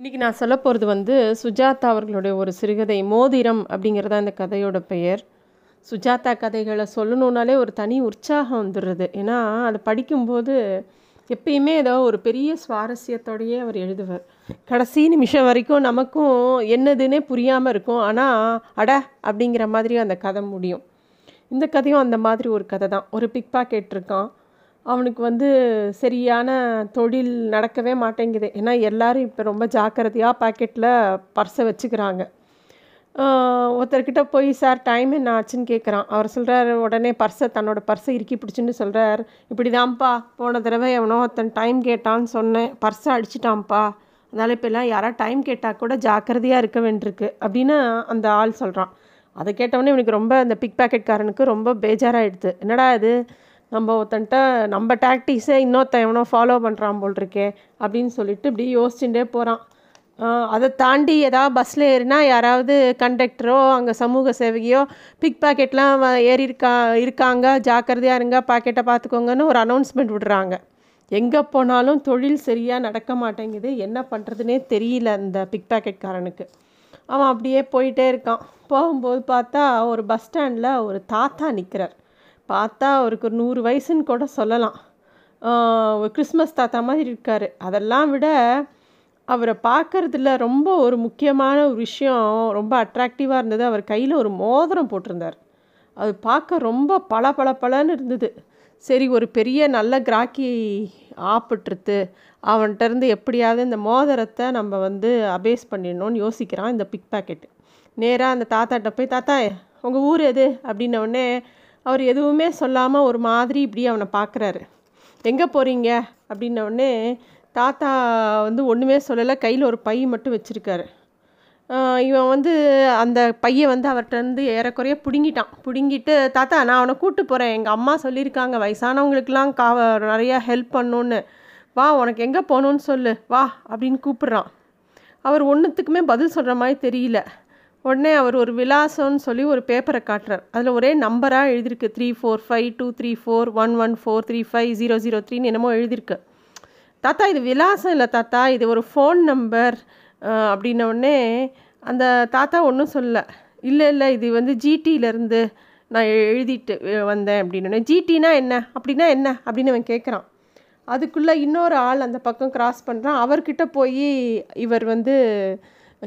இன்றைக்கி நான் சொல்ல போகிறது வந்து சுஜாதா அவர்களுடைய ஒரு சிறுகதை மோதிரம் அப்படிங்கிறது தான் இந்த கதையோட பெயர். சுஜாதா கதைகளை சொல்லணுன்னாலே ஒரு தனி உற்சாகம் வந்துடுறது. ஏன்னா அதை படிக்கும்போது எப்பயுமே ஏதோ ஒரு பெரிய சுவாரஸ்யத்தோடையே அவர் எழுதுவார். கடைசி நிமிஷம் வரைக்கும் நமக்கும் என்னதுன்னே புரியாமல் இருக்கும். ஆனால் அட! அப்படிங்கிற மாதிரி அந்த கதை முடியும். இந்த கதையும் அந்த மாதிரி ஒரு கதை தான். ஒரு பிக் பாக்கெட் இருக்கான். அவனுக்கு வந்து சரியான தொழில் நடக்கவே மாட்டேங்குது. ஏன்னா எல்லாரும் இப்போ ரொம்ப ஜாக்கிரதையாக பாக்கெட்டில் பர்ஸை வச்சுக்கிறாங்க. ஒருத்தர்கிட்ட போய் சார் டைம் என்ன ஆச்சுன்னு கேட்குறான் அவர் சொல்கிறார் உடனே பர்ஸை தன்னோட பர்ஸை இறுக்கி பிடிச்சின்னு சொல்கிறார் இப்படி தான்ப்பா போன தடவை எவனோ ஒருத்தன் டைம் கேட்டான்னு சொன்னேன். பர்ஸை அடிச்சிட்டான்ப்பா. அதனால் இப்போ எல்லாம் யாராவது டைம் கேட்டால் கூட ஜாக்கிரதையாக இருக்க வேண்டியிருக்கு. அப்படின்னு அந்த ஆள் சொல்கிறான் அதை கேட்டவொடனே இவனுக்கு ரொம்ப அந்த பிக் பேக்கெட்காரனுக்கு ரொம்ப பேஜாராகிடுது என்னடா இது? நம்ம ஒருத்தன்ட்ட நம்ம டாக்டிக்ஸே இன்னொருத்தன் எவனோ ஃபாலோ பண்ணுறான் போல் இருக்கே அப்படின்னு சொல்லிட்டு இப்படி யோசிச்சுட்டே போகிறான் அதை தாண்டி ஏதாவது பஸ்ஸில் ஏறினா யாராவது கண்டக்டரோ அங்கே சமூக சேவகியோ பிக் பாக்கெட்லாம் ஏறி இருக்கா இருக்காங்க ஜாக்கிரதையாக இருங்க பாக்கெட்டை பார்த்துக்கோங்கன்னு ஒரு அனௌன்ஸ்மெண்ட் விடுறாங்க. எங்கே போனாலும் தொழில் சரியாக நடக்க மாட்டேங்குது என்ன பண்ணுறதுனே தெரியல அந்த பிக் பாக்கெட்காரனுக்கு அவன் அப்படியே போயிட்டே இருக்கான். போகும்போது பார்த்தா ஒரு பஸ் ஸ்டாண்டில் ஒரு தாத்தா நிற்கிறார் பார்த்தா அவருக்கு ஒரு நூறு வயசுன்னு கூட சொல்லலாம். ஒரு கிறிஸ்மஸ் தாத்தா மாதிரி இருக்கார். அதெல்லாம் விட அவரை பார்க்கறதுல ரொம்ப ஒரு முக்கியமான ஒரு விஷயம் ரொம்ப அட்ராக்டிவாக இருந்தது. அவர் கையில் ஒரு மோதிரம் போட்டிருந்தார். அது பார்க்க ரொம்ப பல பள இருந்தது. சரி ஒரு பெரிய நல்ல கிராக்கி ஆப்பிட்டுருத்து அவன்கிட்ட இருந்து எப்படியாவது இந்த மோதிரத்தை நம்ம வந்து அபேஸ் பண்ணிடணும்னு யோசிக்கிறான் இந்த பிக் பாக்கெட் நேராக அந்த தாத்தாட்ட போய் தாத்தா உங்கள் ஊர் எது? அப்படின்னோடனே அவர் எதுவுமே சொல்லாமல் ஒரு மாதிரி இப்படி அவனை பார்க்குறாரு எங்கே போகிறீங்க அப்படின்னோடனே தாத்தா வந்து ஒன்றுமே சொல்லலை. கையில் ஒரு பை மட்டும் வச்சுருக்காரு. இவன் வந்து அந்த பையை வந்து அவர்கிட்ட இருந்து ஏறக்குறைய பிடுங்கிட்டான். பிடுங்கிட்டு தாத்தா நான் அவனை கூப்பிட்டு போகிறேன் எங்கள் அம்மா சொல்லியிருக்காங்க. வயசானவங்களுக்கெல்லாம் கா நிறையா ஹெல்ப் பண்ணணுன்னு வா உனக்கு எங்கே போகணுன்னு சொல்லு. வா அப்படின்னு கூப்பிட்றான். அவர் ஒன்றுத்துக்குமே பதில் சொல்கிற மாதிரி தெரியல. உடனே அவர் ஒரு விலாசம்னு சொல்லி ஒரு பேப்பரை காட்டுறார். அதில் ஒரே நம்பராக எழுதியிருக்கு. Three four five two three four one one four three five zero zero த்ரீன்னு என்னமோ எழுதியிருக்கு. தாத்தா இது விலாசம் இல்லை தாத்தா இது ஒரு ஃபோன் நம்பர் அப்படின்ன உடனே அந்த தாத்தா ஒன்றும் சொல்லலை. இல்லை இல்லை இது வந்து ஜிடியிலேருந்து நான் எழுதிட்டு வந்தேன் அப்படின்னு ஜிடினா என்ன? அப்படின்னா என்ன? அப்படின்னு அவன் கேட்குறான் அதுக்குள்ளே இன்னொரு ஆள் அந்த பக்கம் க்ராஸ் பண்ணுறான் அவர்கிட்ட போய் இவர் வந்து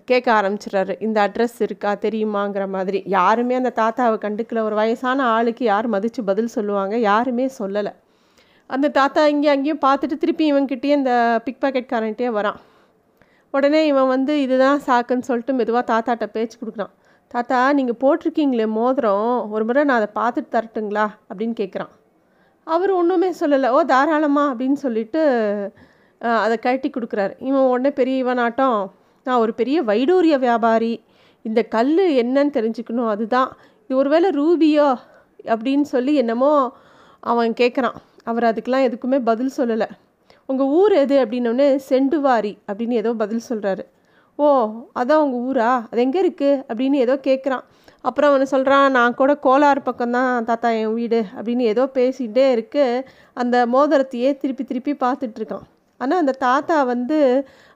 கேட்க ஆரம்பிச்சிடுறாரு இந்த அட்ரஸ் இருக்கா? தெரியுமாங்கிற மாதிரி. யாருமே அந்த தாத்தாவை கண்டுக்கல. ஒரு வயசான ஆளுக்கு யார் மதித்து பதில் சொல்லுவாங்க? யாருமே சொல்லலை. அந்த தாத்தா இங்கேயும் அங்கேயும் பார்த்துட்டு திருப்பி இவன்கிட்டயே இந்த பிக் பாக்கெட்காரன்ட்டே வரான். உடனே இவன் வந்து இதுதான் சாக்குன்னு சொல்லிட்டு மெதுவாக தாத்தாட்ட பேச்சு கொடுக்குறான். தாத்தா நீங்கள் போட்டிருக்கீங்களே மோதிரம். ஒரு முறை நான் அதை பார்த்துட்டு தரட்டுங்களா? அப்படின்னு கேட்குறான். அவர் ஒன்றுமே சொல்லலை. ஓ தாராளமா. அப்படின்னு சொல்லிட்டு அதை கழட்டி கொடுக்குறாரு. இவன் உடனே பெரிய இவனாட்டம் நான் ஒரு பெரிய வைடூரிய வியாபாரி. இந்த கல் என்னன்னு தெரிஞ்சுக்கணும். அதுதான். இது ஒருவேளை ரூபியோ அப்படின்னு சொல்லி என்னமோ அவன் கேட்குறான் அவர் அதுக்கெலாம் எதுக்குமே பதில் சொல்லலை. உங்கள் ஊர் எது அப்படின்னோடனே செண்டுவாரி அப்படின்னு ஏதோ பதில் சொல்கிறாரு ஓ அதான் உங்கள் ஊரா? அது எங்கே இருக்குது அப்படின்னு ஏதோ கேட்குறான் அப்புறம் அவனை சொல்கிறான் நான் கூட கோலார் பக்கம்தான் தாத்தா என் வீடு அப்படின்னு ஏதோ பேசிகிட்டே இருக்கு. அந்த மோதிரத்தையே திருப்பி திருப்பி பார்த்துட்ருக்கான் ஆனால் அந்த தாத்தா வந்து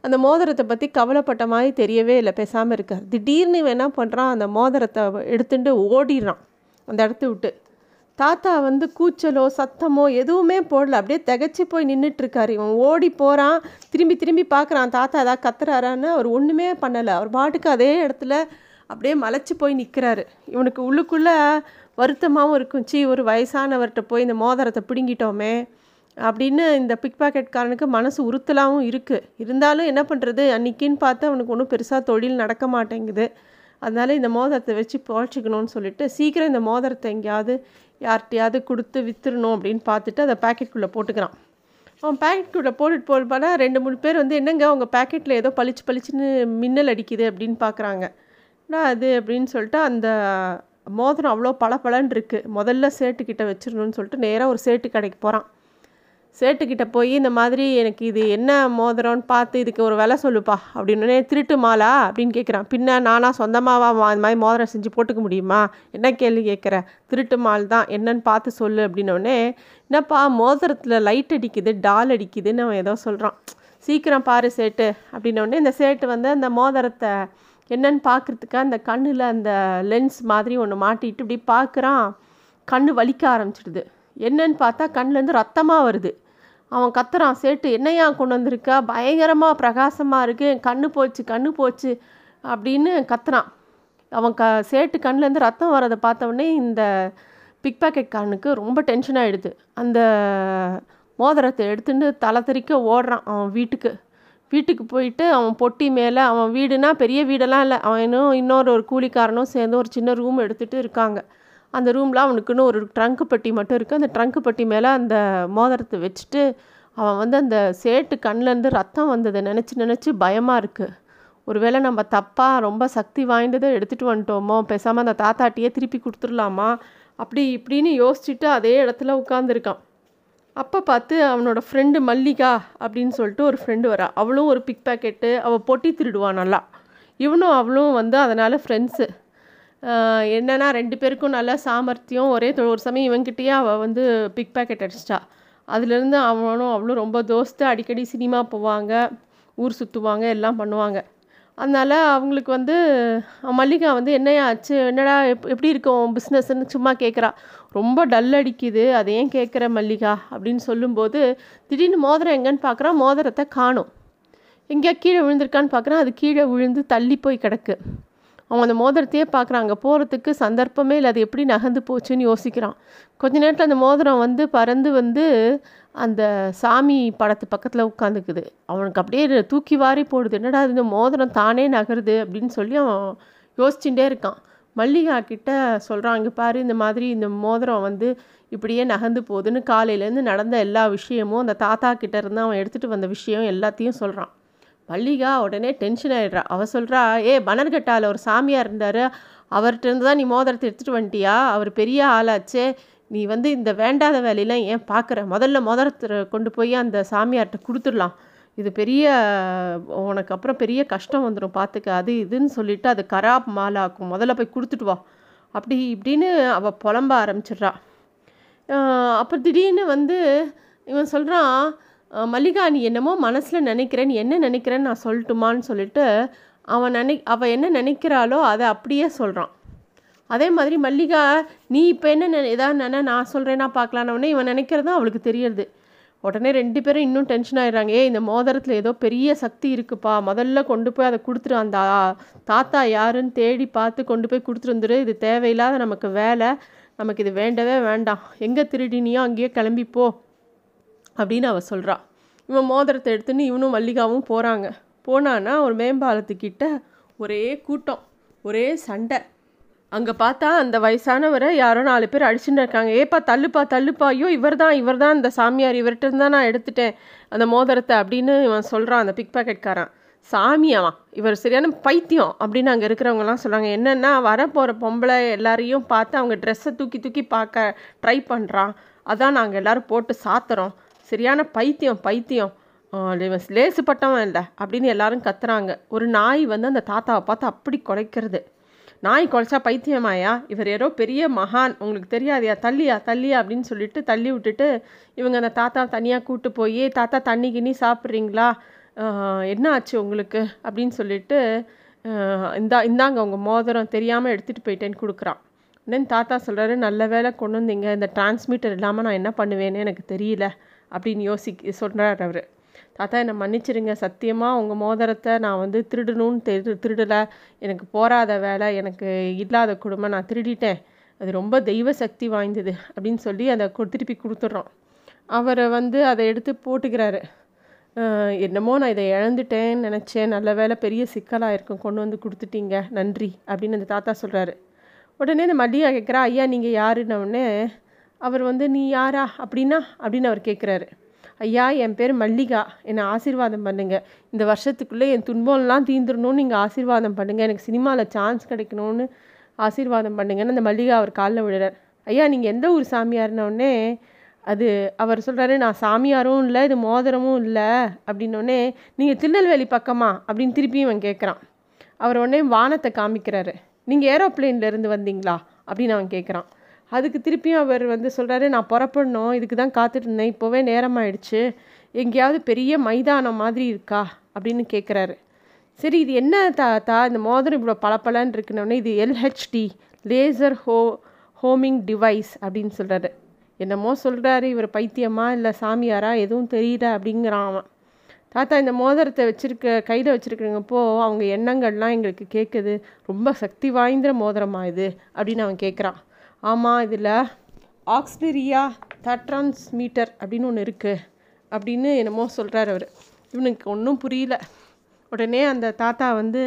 அந்த மோதிரத்தை பற்றி கவலைப்பட்ட மாதிரி தெரியவே இல்லை பேசாமல் இருக்கார் திடீர்னு வேணால் என்ன பண்ணுறான் அந்த மோதிரத்தை எடுத்துட்டு ஓடிடுறான் அந்த இடத்த விட்டு. தாத்தா வந்து கூச்சலோ சத்தமோ எதுவுமே போடல. அப்படியே திகச்சு போய் நின்றுட்டுருக்காரு இவன் ஓடி போகிறான் திரும்பி திரும்பி பார்க்குறான் தாத்தா ஏதாவது கத்துறாரான்னு அவர் ஒன்றுமே பண்ணலை. அவர் பாட்டுக்கு அதே இடத்துல அப்படியே மலைச்சு போய் நிற்கிறாரு இவனுக்கு உள்ளுக்குள்ளே வருத்தமாகவும் இருக்கும். சி ஒரு வயசானவர்கிட்ட போய் இந்த மோதிரத்தை பிடுங்கிட்டோமே. அப்படின்னு இந்த பிக் பாக்கெட்காரனுக்கு மனசு உறுத்தலாகவும் இருக்குது இருந்தாலும் என்ன பண்ணுறது அன்றைக்கின்னு பார்த்து அவனுக்கு ஒன்றும் பெருசாக தொழில் நடக்க மாட்டேங்குது. அதனால் இந்த மோதிரத்தை வச்சு புழைச்சிக்கணும்னு சொல்லிட்டு சீக்கிரம் இந்த மோதிரத்தை எங்கேயாவது யார்கிட்டையாவது கொடுத்து வித்துடணும் அப்படின்னு பார்த்துட்டு அதை பேக்கெட்குள்ளே போட்டுக்கிறான். அவன் பேக்கெட்குள்ளே போட்டுட்டு போகிறப்பால ரெண்டு மூணு பேர் வந்து என்னங்க உங்கள் பேக்கெட்டில் ஏதோ பளிச்சு பளிச்சுன்னு மின்னல் அடிக்குது அப்படின்னு பார்க்குறாங்க. என்ன அது அப்படின்னு சொல்லிட்டு அந்த மோதிரம் அவ்வளோ பளபளன்னு இருக்குது முதல்ல சேட்டுக்கிட்ட வச்சிடணும்னு சொல்லிட்டு நேராக ஒரு சேட்டு கடைக்கு போகிறான் சேட்டுக்கிட்ட போய் இந்த மாதிரி எனக்கு இது என்ன மோதிரம்னு பார்த்து இதுக்கு ஒரு விலை சொல்லுப்பா அப்படின்னு திருட்டு மாலா? அப்படின்னு கேட்குறான் பின்ன நானாக சொந்தமாவா இந்த மாதிரி மோதிரம் செஞ்சு போட்டுக்க முடியுமா? என்ன கேள்வி கேட்குற திருட்டு மால் தான் என்னன்னு பார்த்து சொல்லு அப்படின்னோடனே என்னப்பா மோதிரத்தில் லைட் அடிக்குது டால் அடிக்குதுன்னு அவன் ஏதோ சொல்கிறான் சீக்கிரம் பாரு சேட்டு அப்படின்னோடனே இந்த சேட்டு வந்து அந்த மோதிரத்தை என்னன்னு பார்க்குறதுக்கு அந்த கண்ணில் அந்த லென்ஸ் மாதிரி ஒன்று மாட்டிட்டு இப்படி பார்க்குறான். கண் வலிக்க ஆரம்பிச்சிடுது. என்னன்னு பார்த்தா கண்ணுலேருந்து ரத்தமாக வருது. அவன் கத்துறான் சேட்டு என்னையா கொண்டு வந்திருக்கா பயங்கரமாக பிரகாசமாக இருக்குது என் கண்ணு போச்சு கண்ணு போச்சு அப்படின்னு கத்துறான். அவன் க சேட்டு கண்ணுலேருந்து ரத்தம் வரதை பார்த்தவொடனே இந்த பிக் பாக்கெட்காரனுக்கு ரொம்ப டென்ஷன் ஆகிடுது அந்த மோதிரத்தை எடுத்துட்டு தலை தெறிக்க ஓடுறான் அவன் வீட்டுக்கு. வீட்டுக்கு போயிட்டு அவன் பொட்டி மேலே அவன் வீடுனா பெரிய வீடெல்லாம் இல்லை. அவன் இன்னும் இன்னொரு ஒரு கூலிக்காரனும் சேர்ந்து ஒரு சின்ன ரூம் எடுத்துகிட்டு இருக்காங்க. அந்த ரூமில் அவனுக்குன்னு ஒரு ட்ரங்க் பெட்டி மட்டும் இருக்குது அந்த ட்ரங்கு பெட்டி மேலே அந்த மோதிரத்தை வச்சுட்டு அவன் வந்து அந்த சேட்டு கண்ணிலேருந்து ரத்தம் வந்ததை நினச்சி நினச்சி பயமாக இருக்குது ஒருவேளை நம்ம தப்பாக ரொம்ப சக்தி வாய்ந்ததை எடுத்துகிட்டு வந்துட்டோமோ பேசாமல் அந்த தாத்தாட்டியே திருப்பி கொடுத்துடலாமா? அப்படி இப்படின்னு யோசிச்சுட்டு அதே இடத்துல உட்காந்துருக்கான் அப்போ பார்த்து அவனோட ஃப்ரெண்டு மல்லிகா அப்படின்னு சொல்லிட்டு ஒரு ஃப்ரெண்டு வரா. அவளும் ஒரு பிக் பேக்கெட்டு அவள் பொட்டி திருடுவான் நல்லா. இவனும் அவளும் வந்து அதனால் ஃப்ரெண்ட்ஸு என்னன்னா ரெண்டு பேருக்கும் நல்ல சாமர்த்தியம். ஒரே ஒரு சமயம் இவன்கிட்டயே அவள் வந்து பிக் பேக்கெட் அடிச்சிட்டா. அதுலேருந்து அவனும் அவளும் ரொம்ப தோஸ்து. அடிக்கடி சினிமா போவாங்க ஊர் சுற்றுவாங்க எல்லாம் பண்ணுவாங்க. அதனால் அவங்களுக்கு வந்து மல்லிகா வந்து என்னையா ஆச்சு? என்னடா? எப் எப்படி இருக்கும் பிஸ்னஸ்ன்னு சும்மா கேட்குறா ரொம்ப டல் அடிக்குது. அதை ஏன் கேட்குற மல்லிகா? அப்படின்னு சொல்லும்போது திடீர்னு மோதிரம் எங்கன்னு பார்க்குறா மோதிரத்தை காணும். எங்கேயா கீழே விழுந்திருக்கான்னு பார்க்குறான் அது கீழே விழுந்து தள்ளி போய் கிடக்கு. அவன் அந்த மோதிரத்தையே பார்க்குறான் போகிறதுக்கு சந்தர்ப்பமே இல்லை. அது எப்படி நகர்ந்து போச்சுன்னு யோசிக்கிறான். கொஞ்ச நேரத்தில் அந்த மோதிரம் வந்து பறந்து வந்து அந்த சாமி படத்து பக்கத்தில் உட்காந்துக்குது. அவனுக்கு அப்படியே தூக்கி வாரி போடுது. என்னடா இந்த மோதிரம் தானே நகருது அப்படின்னு சொல்லி அவன் யோசிச்சுட்டே இருக்கான். மல்லிகா கிட்ட சொல்கிறான் இங்கே பாரு இந்த மாதிரி இந்த மோதிரம் வந்து இப்படியே நகர்ந்து போகுதுன்னு. காலையிலேருந்து நடந்த எல்லா விஷயமும் அந்த தாத்தா கிட்ட இருந்து அவன் எடுத்துகிட்டு வந்த விஷயம் எல்லாத்தையும் சொல்கிறான் மல்லிகா உடனே டென்ஷன் ஆகிடுறா அவள் சொல்கிறா ஏ பனர்கட்டாவில் ஒரு சாமியார் இருந்தார். அவர்கிட்ட இருந்து தான் நீ மோதிரத்தை எடுத்துகிட்டு வந்துட்டியா அவர் பெரிய ஆளாச்சே. நீ வந்து இந்த வேண்டாத வேலையெல்லாம் ஏன் பார்க்குற முதல்ல மோதிரத்தை கொண்டு போய் அந்த சாமியார்கிட்ட கொடுத்துடலாம். இது பெரிய உனக்கு அப்புறம் பெரிய கஷ்டம் வந்துடும் பார்த்துக்க அது இதுன்னு சொல்லிவிட்டு அது கராப் மாலாக்கும். முதல்ல போய் கொடுத்துட்டு வா. அப்படி இப்படின்னு அவள் புலம்ப ஆரம்பிச்சிடுறா. அப்புறம் திடீர்னு வந்து இவன் சொல்கிறான் மல்லிகா நீ என்னமோ மனசில் நினைக்கிறேன் என்ன நினைக்கிறேன்னு நான் சொல்லட்டுமான்னு சொல்லிட்டு அவன் நினை அவள் என்ன நினைக்கிறாளோ அதை அப்படியே சொல்கிறான் அதே மாதிரி மல்லிகா நீ இப்போ என்ன நினை ஏதாவது நினை நான் சொல்கிறேன்னா பார்க்கலான்னு இவன் நினைக்கிறது அவளுக்கு தெரியறது. உடனே ரெண்டு பேரும் இன்னும் டென்ஷன் ஆயிடுறாங்க. ஏ இந்த மோதிரத்தில் ஏதோ பெரிய சக்தி இருக்குப்பா. முதல்ல கொண்டு போய் அதை கொடுத்துரு. அந்த தாத்தா யாருன்னு தேடி பார்த்து கொண்டு போய் கொடுத்துட்டு வந்துரு. இது தேவையில்லாத நமக்கு வேலை. நமக்கு இது வேண்டவே வேண்டாம். எங்கே திருடினியோ அங்கேயே கிளம்பிப்போ அப்படின்னு அவள் சொல்கிறா இவன் மோதிரத்தை எடுத்துன்னு இவனும் மல்லிகாவும் போகிறாங்க போனான்னா ஒரு மேம்பாலத்துக்கிட்ட ஒரே கூட்டம் ஒரே சண்டை. அங்கே பார்த்தா அந்த வயசானவரை யாரோ நாலு பேர் அடிச்சுட்டு இருக்காங்க. ஏப்பா தள்ளுப்பா தள்ளுப்பா ஐயோ இவர் தான் இவர் தான் இந்த சாமியார் இவர்கிட்ட தான் நான் எடுத்துட்டேன் அந்த மோதிரத்தை அப்படின்னு இவன் சொல்கிறான் அந்த பிக் பாக்கெட்காரன் சாமியாவான் இவர் சரியான பைத்தியம் அப்படின்னு அங்கே இருக்கிறவங்கலாம் சொல்கிறாங்க என்னென்னா வரப்போகிற பொம்பளை எல்லாரையும் பார்த்து அவங்க ட்ரெஸ்ஸை தூக்கி தூக்கி பார்க்க ட்ரை பண்ணுறான் அதான் நாங்கள் எல்லோரும் போட்டு சாத்துறோம். சரியான பைத்தியம் பைத்தியம். ஆஹ் இவன் லேசுப்பட்டவன் இல்லை அப்படின்னு எல்லாரும் கத்துறாங்க. ஒரு நாய் வந்து அந்த தாத்தாவை பார்த்து அப்படி குலைக்கிறது. நாய் குலைச்சா பைத்தியமாயா? இவர் யாரோ பெரிய மகான் உங்களுக்கு தெரியாதியா? தள்ளியா தள்ளியா அப்படின்னு சொல்லிட்டு தள்ளி விட்டுட்டு இவங்க அந்த தாத்தா தனியாக கூட்டு போய் தாத்தா தண்ணி கிண்ணி சாப்பிட்றீங்களா? என்ன ஆச்சு உங்களுக்கு? அப்படின்னு சொல்லிட்டு இந்தா இந்தாங்க உங்கள் மோதிரம் தெரியாமல் எடுத்துகிட்டு போயிட்டேன்னு கொடுக்குறான். உடனே தாத்தா சொல்கிறாரு நல்ல வேளை கொண்டு வந்தீங்க. இந்த டிரான்ஸ்மிட்டர் இல்லாமல் நான் என்ன பண்ணுவேன்னு எனக்கு தெரியல. அப்படின்னு யோசி சொல்கிறார் அவர். தாத்தா என்னை மன்னிச்சிருங்க. சத்தியமாக உங்கள் மோதிரத்தை நான் வந்து திருடணும்னு திரு திருடலை. எனக்கு போராத வேலை எனக்கு இல்லாத குடும்பம். நான் திருடிட்டேன். அது ரொம்ப தெய்வ சக்தி வாய்ந்தது. அப்படின்னு சொல்லி அதை திருப்பி கொடுத்துட்றோம். அவரை வந்து அதை எடுத்து போட்டுக்கிறாரு. என்னமோ நான் இதை இழந்துட்டேன்னு நினச்சேன். நல்ல வேளை பெரிய சிக்கலாக இருக்கும். கொண்டு வந்து கொடுத்துட்டீங்க. நன்றி. அப்படின்னு அந்த தாத்தா சொல்கிறாரு உடனே இந்த மல்லிகா கேட்குறா ஐயா நீங்கள் யாருன்ன? உடனே அவர் வந்து நீ யாரா? அப்படின்னா அப்படின்னு அவர் கேட்குறாரு ஐயா என் பேர் மல்லிகா. என்னை ஆசீர்வாதம் பண்ணுங்கள் இந்த வருஷத்துக்குள்ளே என் துன்பம்லாம் தீந்துடணும்னு நீங்கள் ஆசீர்வாதம் பண்ணுங்கள் எனக்கு சினிமாவில் சான்ஸ் கிடைக்கணும்னு ஆசீர்வாதம் பண்ணுங்கன்னு அந்த மல்லிகா அவர் காலில் விழுறார். ஐயா நீங்கள் எந்த ஊர் சாமியார்னோடனே அது அவர் சொல்கிறாரு நான் சாமியாரும் இல்லை இது மோதிரமும் இல்லை. அப்படின்னோடனே நீங்கள் திருநெல்வேலி பக்கமா? அப்படின்னு திருப்பியும் அவன் கேட்குறான் அவர் உடனே வானத்தை காமிக்கிறாரு. நீங்கள் ஏரோப்ளேன்லருந்து வந்தீங்களா? அப்படின்னு அவன் கேட்குறான் அதுக்கு திருப்பியும் அவர் வந்து சொல்கிறாரு நான் புறப்படணும் இதுக்கு தான் காத்துட்டு இருந்தேன் இப்போவே நேரமாயிடுச்சு. எங்கேயாவது பெரிய மைதானம் மாதிரி இருக்கா? அப்படின்னு கேட்குறாரு சரி இது என்ன தாத்தா இந்த மோதிரம் இவ்வளோ பளபளன்னு இருக்குன்னொடனே இது எல்ஹெச்டி லேசர் ஹோ ஹோமிங் டிவைஸ் அப்படின்னு சொல்கிறாரு என்னமோ சொல்கிறாரு இவர் பைத்தியமா இல்லை சாமியாரா எதுவும் தெரியல அப்படிங்கிறான் அவன். தாத்தா இந்த மோதிரத்தை வச்சுருக்க கையில் வச்சுருக்கிறப்போ அவங்க எண்ணங்கள்லாம் எங்களுக்கு கேட்குது ரொம்ப சக்தி வாய்ந்த மோதிரமா இது அப்படின்னு அவன் கேட்குறான் ஆமாம் இதில் ஆக்ஸ்லரியா மீட்டர் அப்படின்னு ஒன்று இருக்குது அப்படின்னு என்னமோ சொல்கிறார் அவர். இவனுக்கு ஒன்றும் புரியல. உடனே அந்த தாத்தா வந்து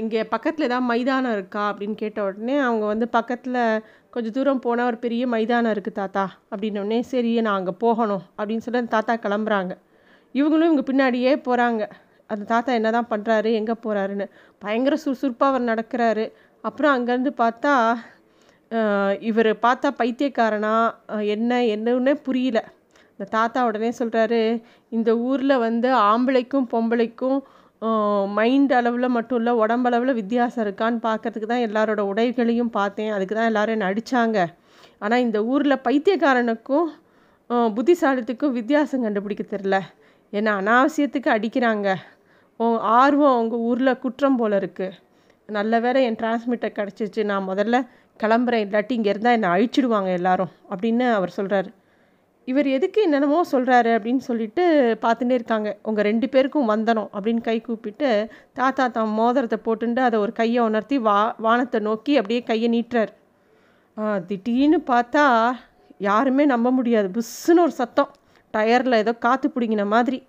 இங்கே பக்கத்தில் ஏதாவது மைதானம் இருக்கா? அப்படின்னு கேட்ட உடனே அவங்க வந்து பக்கத்தில் கொஞ்சம் தூரம் போனால் ஒரு பெரிய மைதானம் இருக்குது தாத்தா. அப்படின்னோடனே சரி நான் அங்கே போகணும். அப்படின்னு சொல்லி அந்த தாத்தா கிளம்புறாங்க. இவங்களும் இவங்க பின்னாடியே போகிறாங்க அந்த தாத்தா என்ன தான் பண்ணுறாரு எங்கே போகிறாருன்னு பயங்கர சுறுசுறுப்பாக அவர் நடக்கிறாரு. அப்புறம் அங்கேருந்து பார்த்தா இவர் பார்த்தா பைத்தியக்காரனா? என்ன? என்னன்னே புரியல. இந்த தாத்தா உடனே சொல்கிறாரு இந்த ஊரில் வந்து ஆம்பளைக்கும் பொம்பளைக்கும் மைண்ட் அளவில் மட்டும் இல்லை உடம்பளவில் வித்தியாசம் இருக்கான்னு பார்க்கறதுக்கு தான் எல்லாரோட உடைகளையும் பார்த்தேன். அதுக்கு தான் எல்லோரும் என்னை அடித்தாங்க ஆனால் இந்த ஊரில் பைத்தியக்காரனுக்கும் புத்திசாலித்துக்கும் வித்தியாசம் கண்டுபிடிக்க தெரில ஏன்னா அனாவசியத்துக்கு அடிக்கிறாங்க. ஆர்வம் உங்கள் ஊரில் குற்றம் போல் இருக்குது நல்ல வேற என் டிரான்ஸ்மிட்டர் கிடச்சிச்சு நான் முதல்ல கிளம்புறேன் இல்லாட்டி இங்கே இருந்தால் என்னை அழிச்சிடுவாங்க எல்லாரும் அப்படின்னு அவர் சொல்கிறாரு இவர் எதுக்கு என்னென்னமோ சொல்கிறாரு அப்படின்னு சொல்லிட்டு பார்த்துட்டே இருக்காங்க. உங்கள் ரெண்டு பேருக்கும் வந்தனம் அப்படின்னு கை கூப்பிட்டு தாத்தா தான் மோதிரத்தை போட்டுட்டு அதை ஒரு கையை உணர்த்தி வா வானத்தை நோக்கி அப்படியே கையை நீட்டுறார். திடீர்னு பார்த்தா யாருமே நம்ப முடியாது. புஷ்ஷுன்னு ஒரு சத்தம். டயரில் ஏதோ காற்று பிடிங்கின மாதிரி.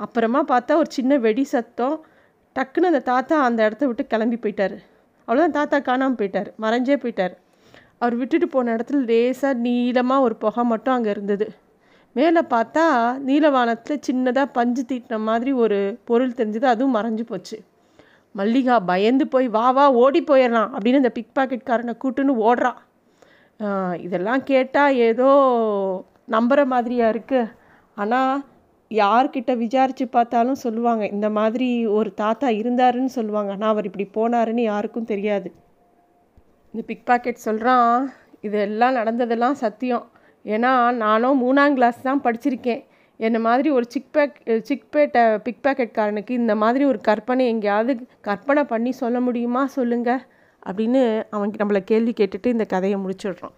அப்புறமா பார்த்தா ஒரு சின்ன வெடி சத்தம். டக்குன்னு அந்த தாத்தா அந்த இடத்த விட்டு கிளம்பி போயிட்டார். அவ்வளோதான் தாத்தா காணாமல் போயிட்டார். மறைஞ்சே போயிட்டார். அவர் விட்டுட்டு போன இடத்துல லேசாக நீளமாக ஒரு புகை மட்டும் அங்கே இருந்தது. மேலே பார்த்தா நீலவானத்தில் சின்னதாக பஞ்சு தீட்டின மாதிரி ஒரு பொருள் தெரிஞ்சது அதுவும் மறைஞ்சு போச்சு. மல்லிகா பயந்து போய் வா வா ஓடி போயிடலாம் அப்படின்னு இந்த பிக் பாக்கெட்காரனை கூட்டுன்னு ஓடுறான் இதெல்லாம் கேட்டால் ஏதோ நம்புகிற மாதிரியாக இருக்குது ஆனால் யார்கிட்ட விசாரித்து பார்த்தாலும் சொல்லுவாங்க இந்த மாதிரி ஒரு தாத்தா இருந்தாருன்னு சொல்லுவாங்க ஆனால் அவர் இப்படி போனாருன்னு யாருக்கும் தெரியாது. இந்த பிக் பாக்கெட் சொல்கிறான் இதெல்லாம் நடந்ததெல்லாம் சத்தியம். ஏன்னா நானும் மூணாம் கிளாஸ் தான் படிச்சிருக்கேன். என்ன மாதிரி ஒரு சிக் பேக் சிக் பேட்டை பிக் பேக்கெட்காரனுக்கு இந்த மாதிரி ஒரு கற்பனை எங்கேயாவது கற்பனை பண்ணி சொல்ல முடியுமா சொல்லுங்கள் அப்படின்னு அவன் நம்மளை கேள்வி கேட்டுட்டு இந்த கதையை முடிச்சிடுறான்.